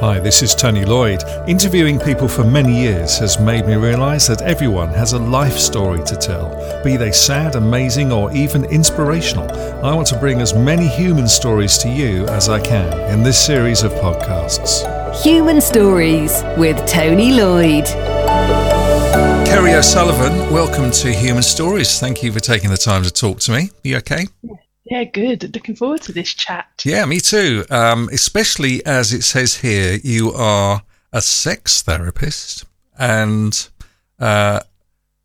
Hi, this is Tony Lloyd. Interviewing people for many years has made me realise that everyone has a life story to tell, be they sad, amazing, or even inspirational. I want to bring as many human stories to you as I can in this series of podcasts. Human Stories with Tony Lloyd. Kerry O'Sullivan, welcome to Human Stories. Thank you for taking the time to talk to me. You okay? Yeah, good. Looking forward to this chat. Yeah, me too. Um, especially as it says here, you are a sex therapist and uh,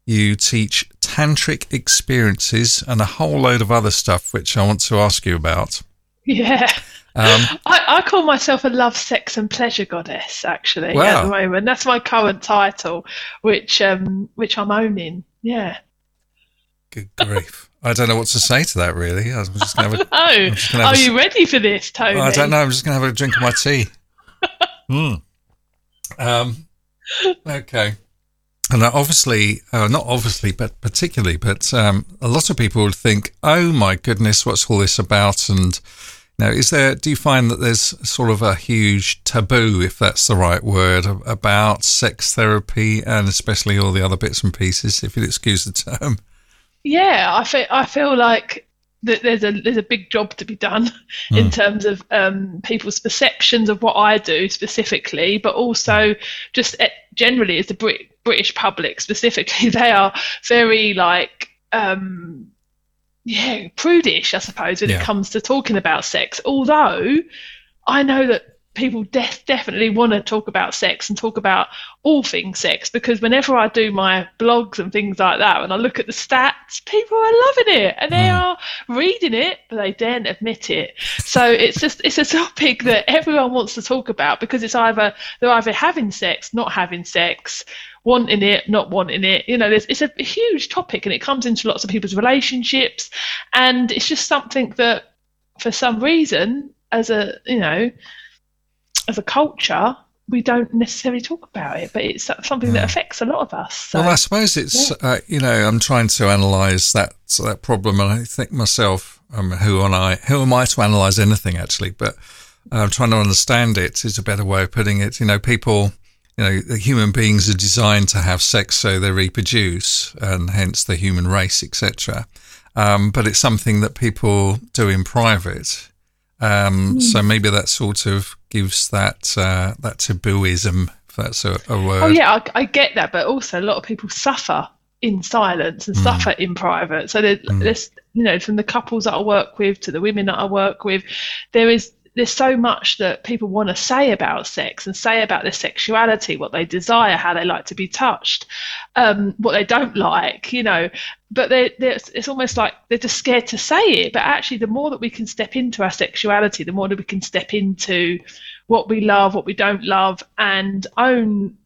you teach tantric experiences and a whole load of other stuff, which I want to ask you about. Yeah. Um, I, I, call myself a love, sex, and pleasure goddess. Actually, wow. at the moment, that's my current title, which um, which I'm owning. Yeah. Good grief! I don't know what to say to that. Really, I'm just going to. have a. Oh, are you ready for this, Tony? I don't know. I'm just going to have a drink of my tea. Hmm. Um. Okay. And obviously, uh, not obviously, but particularly, but um, a lot of people would think, "Oh my goodness, what's all this about?" And now, is there? Do you find that there's sort of a huge taboo, if that's the right word, about sex therapy and especially all the other bits and pieces, if you'll excuse the term? Yeah, I feel I feel like that there's a there's a big job to be done mm. in terms of um, people's perceptions of what I do specifically, but also just eh, generally as the Brit- British public specifically, they are very like um, yeah, prudish, I suppose, when yeah. it comes to talking about sex. Although I know that people de- definitely want to talk about sex and talk about all things sex because whenever I do my blogs and things like that, and I look at the stats, people are loving it and they mm. are reading it, but they daren't admit it. So it's just it's a topic that everyone wants to talk about because it's either they're either having sex, not having sex, wanting it, not wanting it. You know, it's a huge topic and it comes into lots of people's relationships. And it's just something that, for some reason, as a, you know, as a culture, we don't necessarily talk about it, but it's something that affects a lot of us. So, well, I suppose it's, yeah. uh, you know, I'm trying to analyse that, that problem and I think myself, um, who am I, who am I to analyse anything actually, but I'm uh, trying to understand it is a better way of putting it. You know, people, you know, human beings are designed to have sex so they reproduce, and hence the human race, etc. Um, but it's something that people do in private. Um, mm. So maybe that sort of gives that uh, that tabooism, if that's a, a word. Oh yeah, I, I, get that, but also a lot of people suffer in silence and mm. suffer in private. So there's, mm. there's, you know, from the couples that I work with to the women that I work with, there is there's so much that people want to say about sex and say about their sexuality, what they desire, how they like to be touched, um, what they don't like, you know. But they're it's almost like they're just scared to say it. But actually, the more that we can step into our sexuality, the more that we can step into what we love, what we don't love, and own,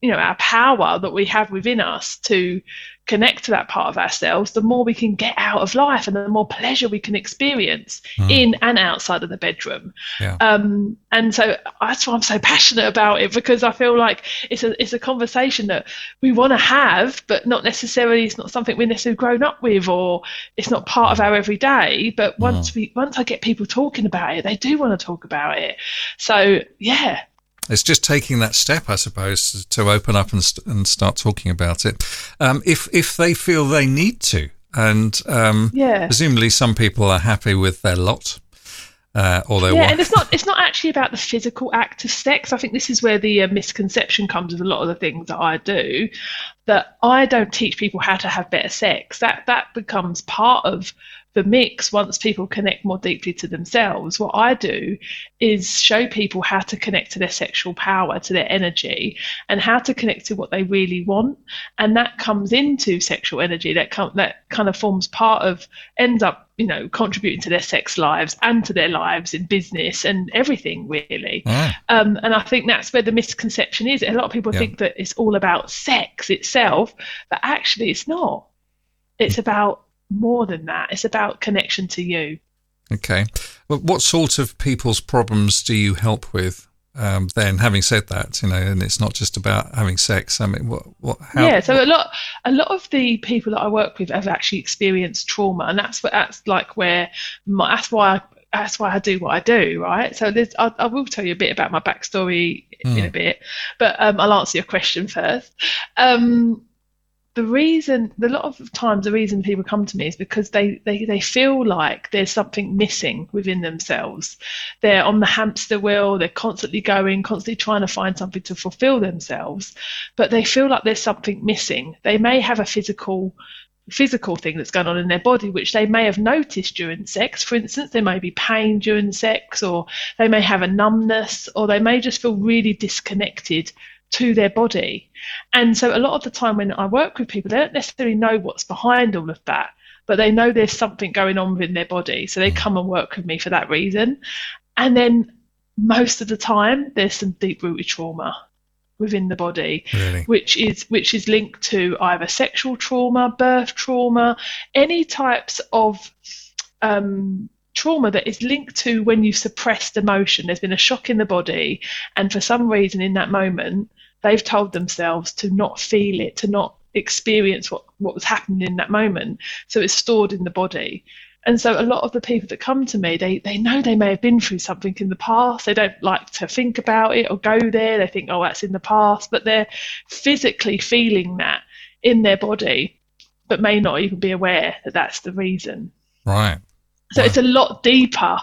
you know, our power that we have within us to connect to that part of ourselves, the more we can get out of life and the more pleasure we can experience mm. in and outside of the bedroom. Yeah. Um, and so that's why I'm so passionate about it because I feel like it's a it's a conversation that we want to have, but not necessarily it's not something we're necessarily grown up with or it's not part of hmm. our everyday. But once mm. we once I get people talking about it, they do want to talk about it. So yeah, it's just taking that step, I suppose, to open up and, st- and start talking about it. Um, if if they feel they need to, and um, yeah. presumably some people are happy with their lot. Uh, or their yeah, wife. and it's not it's not actually about the physical act of sex. I think this is where the uh, misconception comes with a lot of the things that I do. That I don't teach people how to have better sex. That that becomes part of the mix once people connect more deeply to themselves what i do is show people how to connect to their sexual power to their energy and how to connect to what they really want. And that comes into sexual energy that com- that kind of forms part of ends up you know contributing to their sex lives and to their lives in business and everything really. Ah. um, and i think that's where the misconception is. A lot of people yeah. think that it's all about sex itself but actually it's not. It's about more than that. It's about connection to you. Okay. Well, what sort of people's problems do you help with? Um, then, having said that, you know, and it's not just about having sex. I mean, what, what, how, yeah. So a lot, a lot of the people that I work with have actually experienced trauma, and that's what that's like where my, that's why I that's why I do what I do, right? So I, I, will tell you a bit about my backstory mm. in a hmm. bit, but um, I'll answer your question first. Um, the reason, a lot of times, the reason people come to me is because they, they, they feel like there's something missing within themselves. They're on the hamster wheel, they're constantly going, constantly trying to find something to fulfill themselves, but they feel like there's something missing. They may have a physical physical thing that's going on in their body, which they may have noticed during sex. For instance, there may be pain during sex, or they may have a numbness, or they may just feel really disconnected to their body. And so, a lot of the time when I work with people, they don't necessarily know what's behind all of that, but they know there's something going on within their body. So, they come and work with me for that reason. And then, most of the time, there's some deep rooted trauma within the body, really? which is which is linked to either sexual trauma, birth trauma, any types of um, trauma that is linked to when you've suppressed emotion. There's been a shock in the body, and for some reason in that moment, they've told themselves to not feel it, to not experience what, what was happening in that moment. So it's stored in the body. And so a lot of the people that come to me, they, they know they may have been through something in the past. They don't like to think about it or go there. They think, oh, that's in the past. But they're physically feeling that in their body, but may not even be aware that that's the reason. Right. So it's a lot deeper.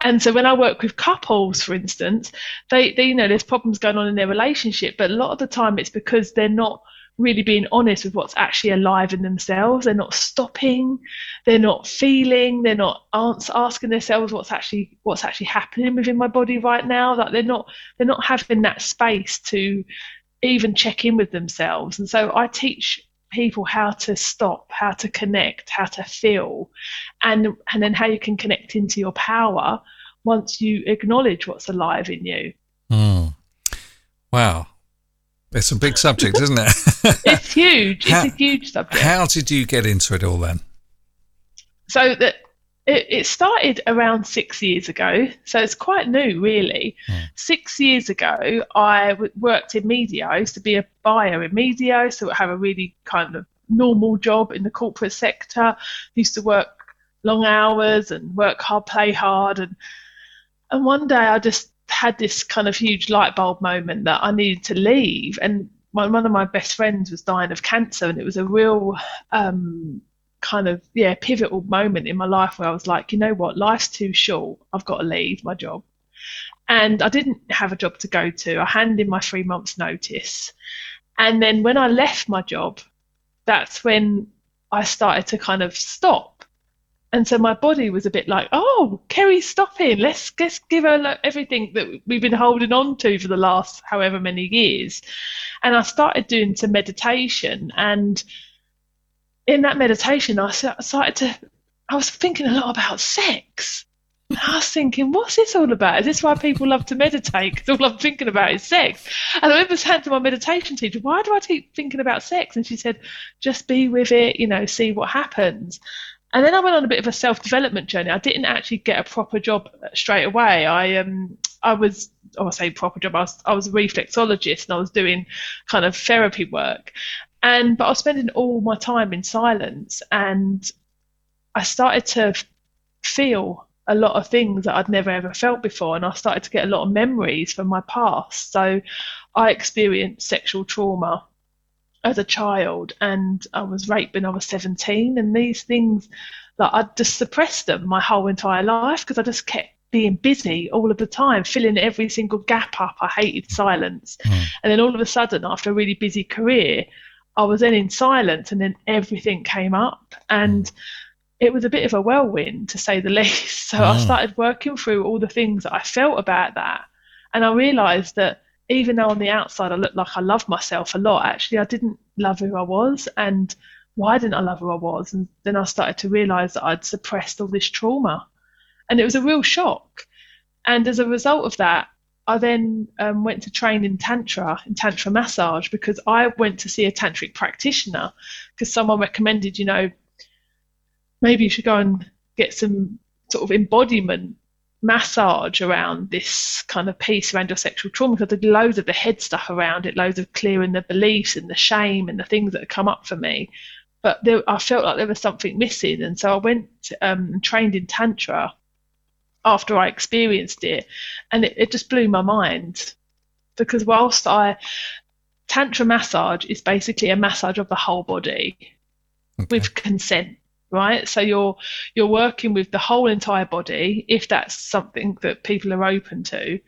And so when I work with couples, for instance, they, they, you know, there's problems going on in their relationship, but a lot of the time it's because they're not – really being honest with what's actually alive in themselves. They're not stopping, they're not feeling, they're not ans- asking themselves what's actually what's actually happening within my body right now. That they're not they're not having that space to even check in with themselves. And so I teach people how to stop, how to connect, how to feel, and and then how you can connect into your power once you acknowledge what's alive in you. Mm. Wow. It's a big subject, isn't it? it's huge. How, it's a huge subject. How did you get into it all then? So that it, it, started around six years ago, so it's quite new, really. Hmm. Six years ago, I w- worked in media. I used to be a buyer in media, so I have a really kind of normal job in the corporate sector. I Used to work long hours and work hard, play hard, and and one day I just had this kind of huge light bulb moment that I needed to leave. And one, one of my best friends was dying of cancer, and it was a real um, kind of yeah pivotal moment in my life where I was like, you know what, life's too short. I've got to leave my job. And I didn't have a job to go to. I handed in my three months' notice. And then when I left my job, that's when I started to kind of stop and so my body was a bit like, oh, Kerry's stopping. Let's let's give her everything that we've been holding on to for the last however many years. And I started doing some meditation, and in that meditation, I started to. I was thinking a lot about sex. And I was thinking, what's this all about? Is this why people love to meditate? Because all I'm thinking about is sex. And I remember saying to my meditation teacher, why do I keep thinking about sex? And she said, just be with it, you know, see what happens. And then I went on a bit of a self development journey. I didn't actually get a proper job straight away. I um I was oh, I say proper job. I was I was a reflexologist and I was doing kind of therapy work, and but I was spending all my time in silence, and I started to feel a lot of things that I'd never ever felt before, and I started to get a lot of memories from my past. So I experienced sexual trauma as a child and I was raped when I was 17 and these things that like, I just suppressed them my whole entire life because I just kept being busy all of the time, filling every single gap up. I hated silence. Mm. And then all of a sudden, after a really busy career, I was then in silence and then everything came up. And it was a bit of a whirlwind, to say the least. So. I ah. started working through all the things that I felt about that. And I realized that even though on the outside I looked like I loved myself a lot, actually I didn't love who I was. And why didn't I love who I was? And then I started to realize that I'd suppressed all this trauma. And it was a real shock. And as a result of that, I then um, went to train in Tantra, in Tantra massage, because I went to see a tantric practitioner because someone recommended, you know, maybe you should go and get some sort of embodiment massage around this kind of piece around your sexual trauma because I did loads of the head stuff around it, loads of clearing the beliefs and the shame and the things that had come up for me. But there, I felt like there was something missing, and so I went um, and trained in tantra. After I experienced it, and it, it just blew my mind. Because whilst I tantra massage is basically a massage of the whole body okay. with consent right? So you're you're working with the whole entire body if that's something that people are open to.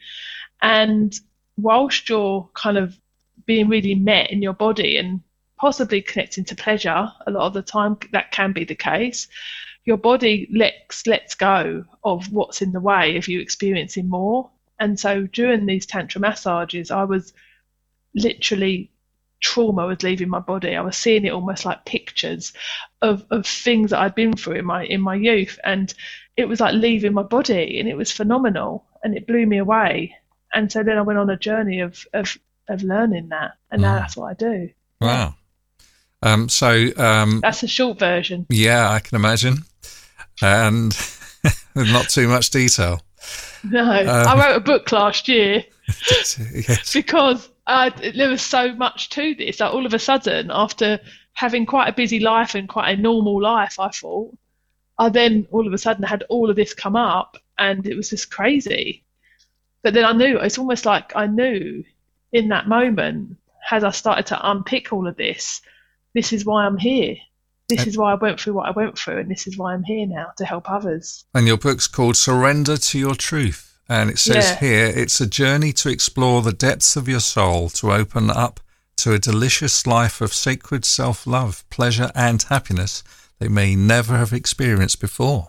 And whilst you're kind of being really met in your body and possibly connecting to pleasure a lot of the time that can be the case your body lets lets go of what's in the way of you experiencing more and so during these tantra massages i was literally trauma was leaving my body. I was seeing it almost like pictures of, of things that I'd been through in my in my youth, and it was like leaving my body, and it was phenomenal, and it blew me away. And so then I went on a journey of of, of learning that, and now mm. that's what I do. Wow. Um, so um, that's a short version. Yeah, I can imagine, and not too much detail. No, um, I wrote a book last year yes. because uh, there was so much to this. Like all of a sudden, after having quite a busy life and quite a normal life, I thought, I then all of a sudden had all of this come up, and it was just crazy. But then I knew it's almost like I knew in that moment, as I started to unpick all of this, this is why I'm here. This is why I went through what I went through, and this is why I'm here now to help others. And your book's called Surrender to Your Truth. And it says yeah. here it's a journey to explore the depths of your soul, to open up to a delicious life of sacred self love, pleasure, and happiness they may never have experienced before.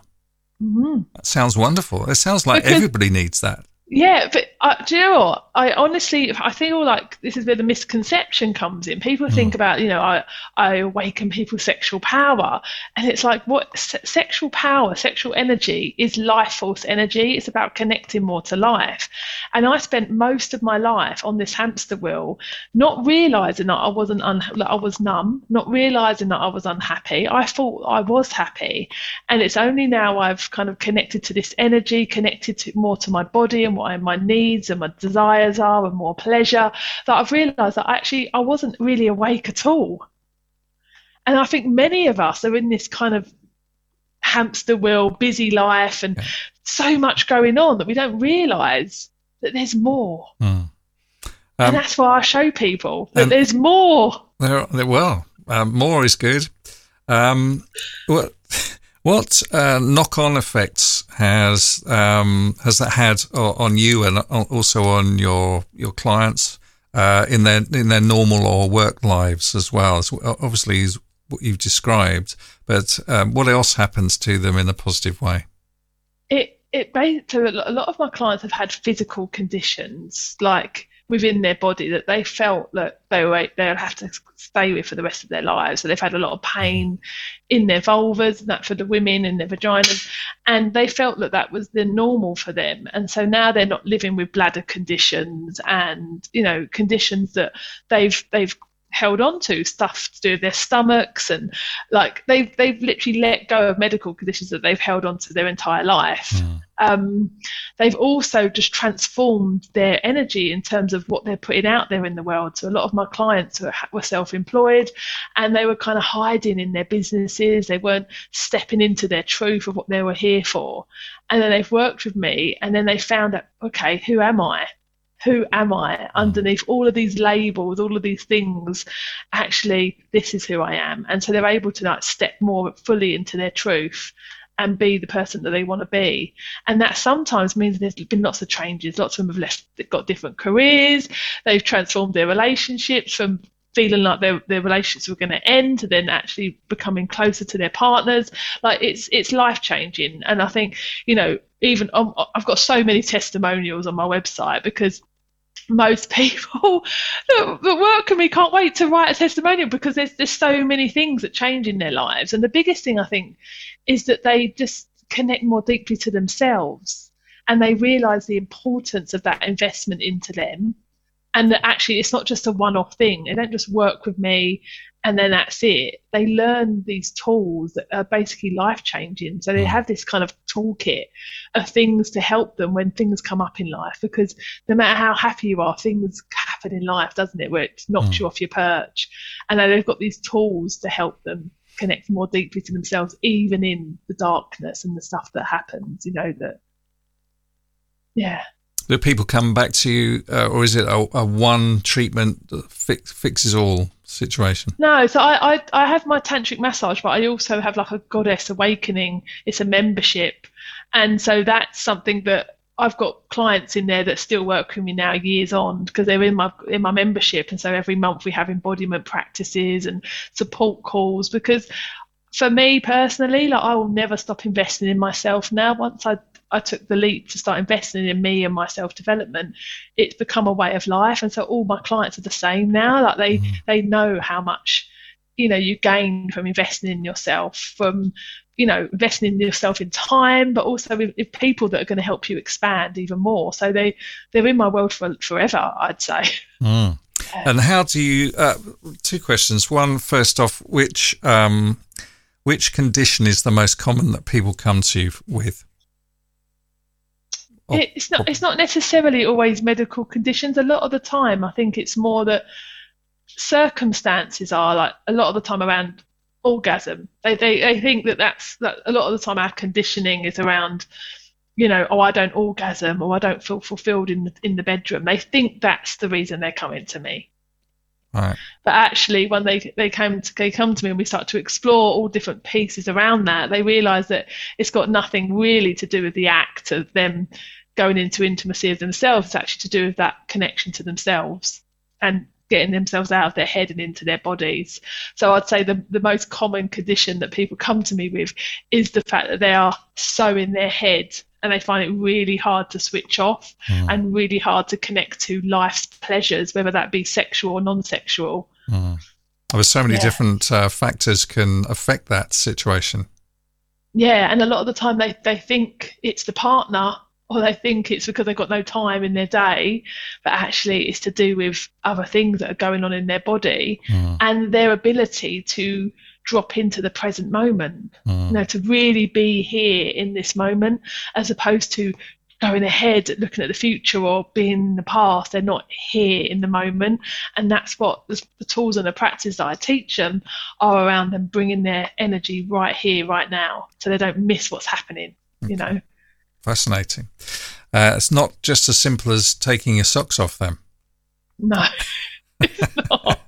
Mm-hmm. That sounds wonderful. It sounds like because, everybody needs that. Yeah, but uh, do you know what? I honestly, I feel like this is where the misconception comes in. People mm. think about, you know, I, I awaken people's sexual power, and it's like what se- sexual power, sexual energy is life force energy. It's about connecting more to life. And I spent most of my life on this hamster wheel, not realizing that I wasn't un- that I was numb, not realizing that I was unhappy. I thought I was happy, and it's only now I've kind of connected to this energy, connected to more to my body and what my needs and my desires are and more pleasure that I've realized that actually I wasn't really awake at all. And I think many of us are in this kind of hamster wheel, busy life, and so much going on that we don't realize that there's more. Mm. Um, and that's why I show people that there's more. There, well, um, more is good. Um, well, what uh, knock-on effects has um, has that had on you and also on your your clients uh, in their in their normal or work lives as well? So obviously, is what you've described, but um, what else happens to them in a positive way? It it so a lot of my clients have had physical conditions like within their body that they felt that they were they'll have to stay with for the rest of their lives. So they've had a lot of pain in their vulvas, and that for the women in their vaginas, and they felt that that was the normal for them. And so now they're not living with bladder conditions and you know conditions that they've they've held on to stuff to do with their stomachs and like they've they've literally let go of medical conditions that they've held on to their entire life. Mm. Um, they've also just transformed their energy in terms of what they're putting out there in the world. So a lot of my clients were, were self-employed, and they were kind of hiding in their businesses. They weren't stepping into their truth of what they were here for. And then they've worked with me, and then they found out, okay, who am I? Who am I mm. underneath all of these labels, all of these things? Actually, this is who I am. And so they're able to like step more fully into their truth and be the person that they want to be. And that sometimes means there's been lots of changes. Lots of them have left, got different careers. They've transformed their relationships from feeling like their, their relationships were going to end to then actually becoming closer to their partners. Like it's, it's life changing. And I think, you know, even um, I've got so many testimonials on my website because most people that, work with me can't wait to write a testimonial because there's just so many things that change in their lives. And the biggest thing I think is that they just connect more deeply to themselves and they realize the importance of that investment into them. And that actually it's not just a one off thing. They don't just work with me and then that's it. They learn these tools that are basically life changing. So they hmm. have this kind of toolkit of things to help them when things come up in life. Because no matter how happy you are, things happen in life, doesn't it? Where it knocks mm. you off your perch. And then they've got these tools to help them connect more deeply to themselves, even in the darkness and the stuff that happens. You know that Yeah. Do people come back to you, uh, or is it a, a one treatment that fix, fixes all situation? No, so I, I I have my tantric massage, but I also have like a goddess awakening. It's a membership, and so that's something that I've got clients in there that still work with me now years on because they're in my in my membership, and so every month we have embodiment practices and support calls because for me personally, like I will never stop investing in myself now. Once I I took the leap to start investing in me and my self development, it's become a way of life. And so all my clients are the same now. Like they mm. they know how much you know you gain from investing in yourself, from you know investing in yourself in time, but also with, with people that are going to help you expand even more. So they they're in my world for forever. I'd say. Mm. And how do you? Uh, two questions. One, first off, which um, which condition is the most common that people come to you with? Oh, it's not. It's not necessarily always medical conditions. A lot of the time, I think it's more that circumstances are like a lot of the time around orgasm. They they, they think that that's that a lot of the time our conditioning is around, you know, oh I don't orgasm or I don't feel fulfilled in the in the bedroom. They think that's the reason they're coming to me. Right. But actually, when they they come to they come to me and we start to explore all different pieces around that, they realise that it's got nothing really to do with the act of them going into intimacy of themselves. It's actually to do with that connection to themselves and getting themselves out of their head and into their bodies. So I'd say the, the most common condition that people come to me with is the fact that they are so in their head and they find it really hard to switch off mm. and really hard to connect to life's pleasures, whether that be sexual or non-sexual. Mm. There's so many yeah. different uh, factors can affect that situation. Yeah, and a lot of the time they, they think it's the partner or they think it's because they've got no time in their day, but actually it's to do with other things that are going on in their body mm. and their ability to drop into the present moment. Mm. You know, to really be here in this moment, as opposed to going ahead, looking at the future or being in the past. They're not here in the moment, and that's what the, the tools and the practice that I teach them are around them bringing their energy right here, right now, so they don't miss what's happening. You know. Fascinating. Uh, it's not just as simple as taking your socks off them. No, it's not.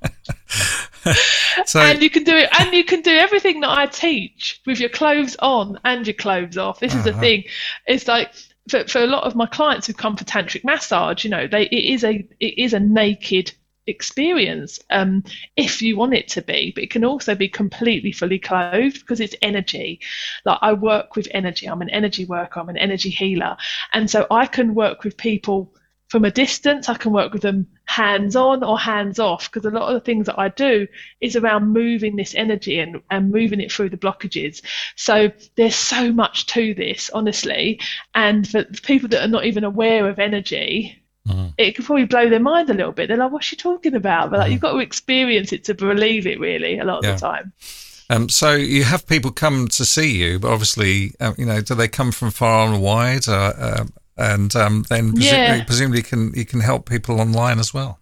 so, and you can do it, and you can do everything that I teach with your clothes on and your clothes off. This uh-huh. is the uh-huh. thing. It's like for, for a lot of my clients who come for tantric massage, you know, they it is a it is a naked experience um, if you want it to be but it can also be completely fully clothed because it's energy like i work with energy i'm an energy worker i'm an energy healer and so i can work with people from a distance. I can work with them hands on or hands off because a lot of the things that I do is around moving this energy and, and moving it through the blockages. So there's so much to this, honestly. And for people that are not even aware of energy, mm. it could probably blow their mind a little bit. They're like, what's she talking about? But like, mm. you've got to experience it to believe it, really, a lot of yeah. the time. Um, so you have people come to see you, but obviously, um, you know, do they come from far and wide? Uh, uh, and um, then presumably, yeah. presumably can you can help people online as well.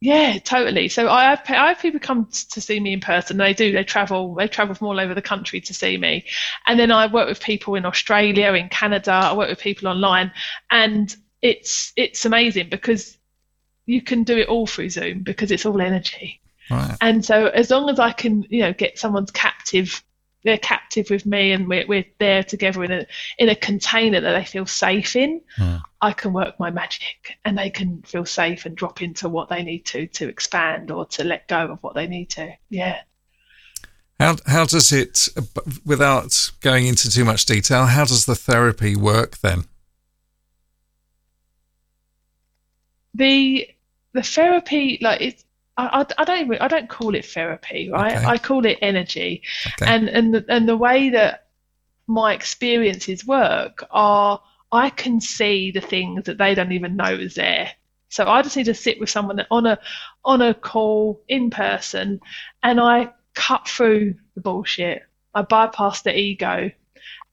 Yeah, totally. So I have I have people come to see me in person. They do. They travel. They travel from all over the country to see me, and then I work with people in Australia, in Canada. I work with people online, and it's it's amazing because you can do it all through Zoom because it's all energy. Right. And so as long as I can, you know, get someone's captive they're captive with me and we're, we're there together in a in a container that they feel safe in mm. i can work my magic and they can feel safe and drop into what they need to to expand or to let go of what they need to yeah how, how does it without going into too much detail how does the therapy work then the the therapy like it's I, I, don't even, I don't call it therapy, right? Okay. I call it energy, okay. and and the, and the way that my experiences work are I can see the things that they don't even know is there. So I just need to sit with someone on a on a call in person, and I cut through the bullshit. I bypass the ego,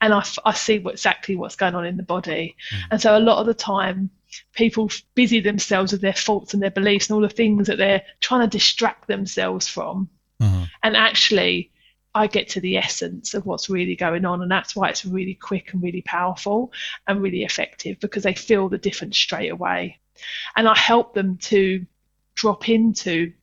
and I, I see what, exactly what's going on in the body. Mm. And so a lot of the time, people busy themselves with their thoughts and their beliefs and all the things that they're trying to distract themselves from. Mm-hmm. And actually, I get to the essence of what's really going on. And that's why it's really quick and really powerful and really effective because they feel the difference straight away. And I help them to drop into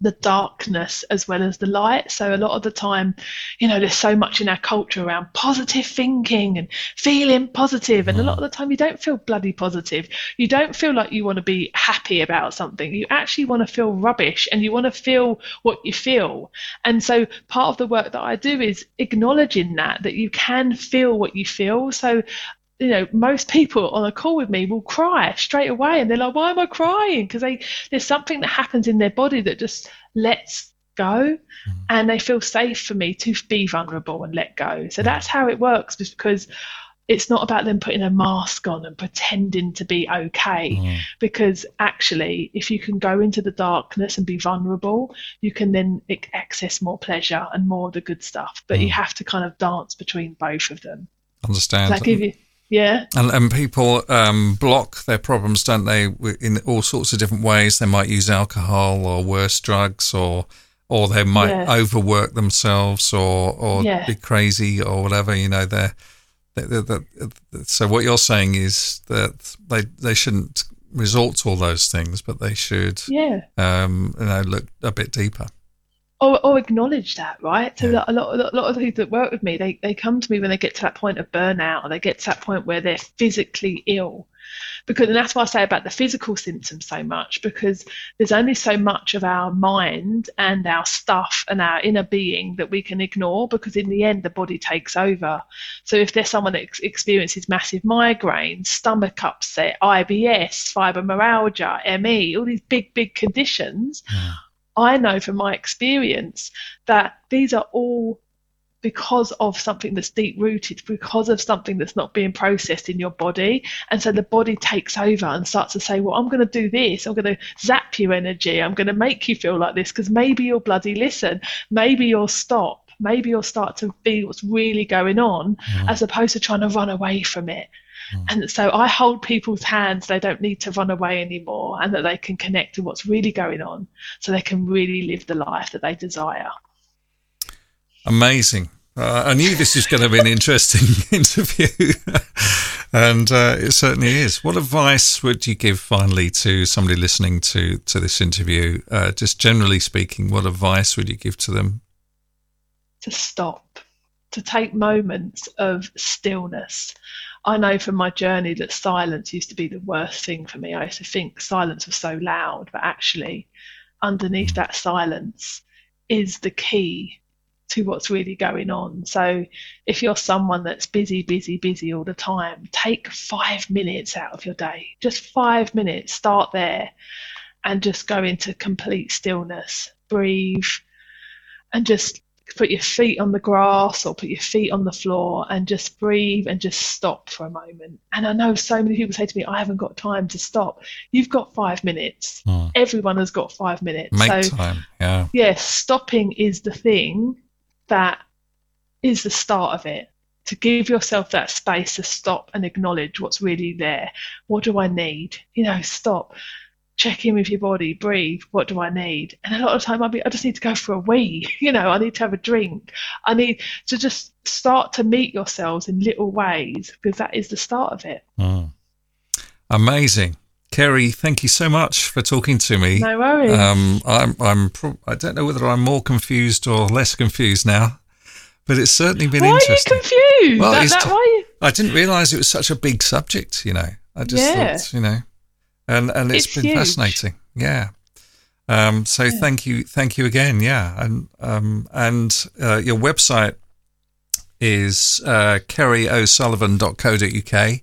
the darkness as well as the light. So a lot of the time, you know, there's so much in our culture around positive thinking and feeling positive, and a mm-hmm. lot of the time you don't feel bloody positive. You don't feel like you want to be happy about something. You actually want to feel rubbish and you want to feel what you feel. And so part of the work that I do is acknowledging that that you can feel what you feel. So you know, most people on a call with me will cry straight away, and they're like, "Why am I crying?" Because they there's something that happens in their body that just lets go, mm-hmm. and they feel safe for me to be vulnerable and let go. So that's how it works, because it's not about them putting a mask on and pretending to be okay. Mm-hmm. Because actually, if you can go into the darkness and be vulnerable, you can then access more pleasure and more of the good stuff. But mm-hmm. you have to kind of dance between both of them. Understand? That give you yeah. And, and people um, block their problems, don't they, in all sorts of different ways. They might use alcohol or worse drugs or or they might yeah. overwork themselves or or yeah. be crazy or whatever, you know, they're, they're, they're, they're, so what you're saying is that they they shouldn't resort to all those things, but they should yeah. um, you know, look a bit deeper or, or acknowledge that, right? So yeah. a lot, a lot of people that work with me, they, they come to me when they get to that point of burnout, or they get to that point where they're physically ill, because and that's why I say about the physical symptoms so much, because there's only so much of our mind and our stuff and our inner being that we can ignore, because in the end the body takes over. So if there's someone that ex- experiences massive migraines, stomach upset, IBS, fibromyalgia, ME, all these big big conditions. Yeah I know from my experience that these are all because of something that's deep rooted, because of something that's not being processed in your body. And so the body takes over and starts to say, Well, I'm going to do this. I'm going to zap your energy. I'm going to make you feel like this because maybe you'll bloody listen. Maybe you'll stop. Maybe you'll start to feel what's really going on mm. as opposed to trying to run away from it. Mm. And so I hold people's hands, they don't need to run away anymore, and that they can connect to what's really going on so they can really live the life that they desire. Amazing. Uh, I knew this was going to be an interesting interview, and uh, it certainly is. What advice would you give finally to somebody listening to, to this interview? Uh, just generally speaking, what advice would you give to them? To stop, to take moments of stillness. I know from my journey that silence used to be the worst thing for me. I used to think silence was so loud, but actually, underneath that silence is the key to what's really going on. So, if you're someone that's busy, busy, busy all the time, take five minutes out of your day, just five minutes, start there, and just go into complete stillness, breathe, and just put your feet on the grass or put your feet on the floor and just breathe and just stop for a moment. And I know so many people say to me, I haven't got time to stop. You've got five minutes. Hmm. Everyone has got five minutes. Make so, time. Yeah. Yes, yeah, stopping is the thing that is the start of it. To give yourself that space to stop and acknowledge what's really there. What do I need? You know, stop check in with your body, breathe. What do I need? And a lot of time I'll be, I just need to go for a wee. You know, I need to have a drink. I need to just start to meet yourselves in little ways because that is the start of it. Mm. Amazing. Kerry, thank you so much for talking to me. No worries. Um, I'm, I'm, I don't know whether I'm more confused or less confused now, but it's certainly been why interesting. Why are you confused? Well, that, that, why I didn't realise it was such a big subject. You know, I just yeah. thought, you know, and and it's, it's been huge. fascinating. Yeah. Um, so yeah. thank you, thank you again. Yeah, and um, and uh, your website is uh, kerryosullivan.co.uk.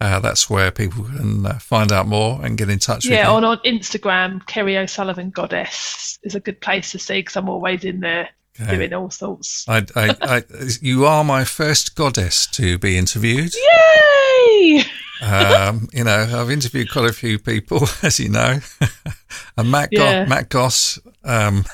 Uh, that's where people can uh, find out more and get in touch yeah, with you. Yeah, on, on Instagram, Kerry O'Sullivan Goddess is a good place to see because I'm always in there okay. doing all sorts. I, I, I, you are my first goddess to be interviewed. Yay! Um, you know, I've interviewed quite a few people, as you know, and Matt, yeah. Go- Matt Goss, um,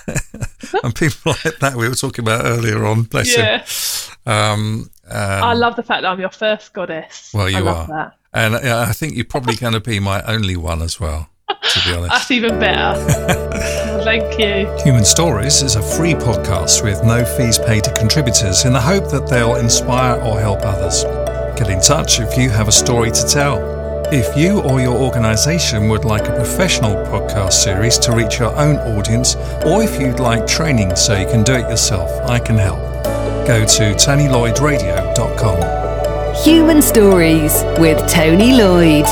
and people like that we were talking about earlier on. Bless yeah. him. Um, I love the fact that I'm your first goddess. Well, you I are, that. and I think you're probably going to be my only one as well. To be honest. That's even better. Thank you. Human Stories is a free podcast with no fees paid to contributors in the hope that they'll inspire or help others. Get in touch if you have a story to tell. If you or your organisation would like a professional podcast series to reach your own audience, or if you'd like training so you can do it yourself, I can help. Go to TonyLloydRadio.com. Human Stories with Tony Lloyd.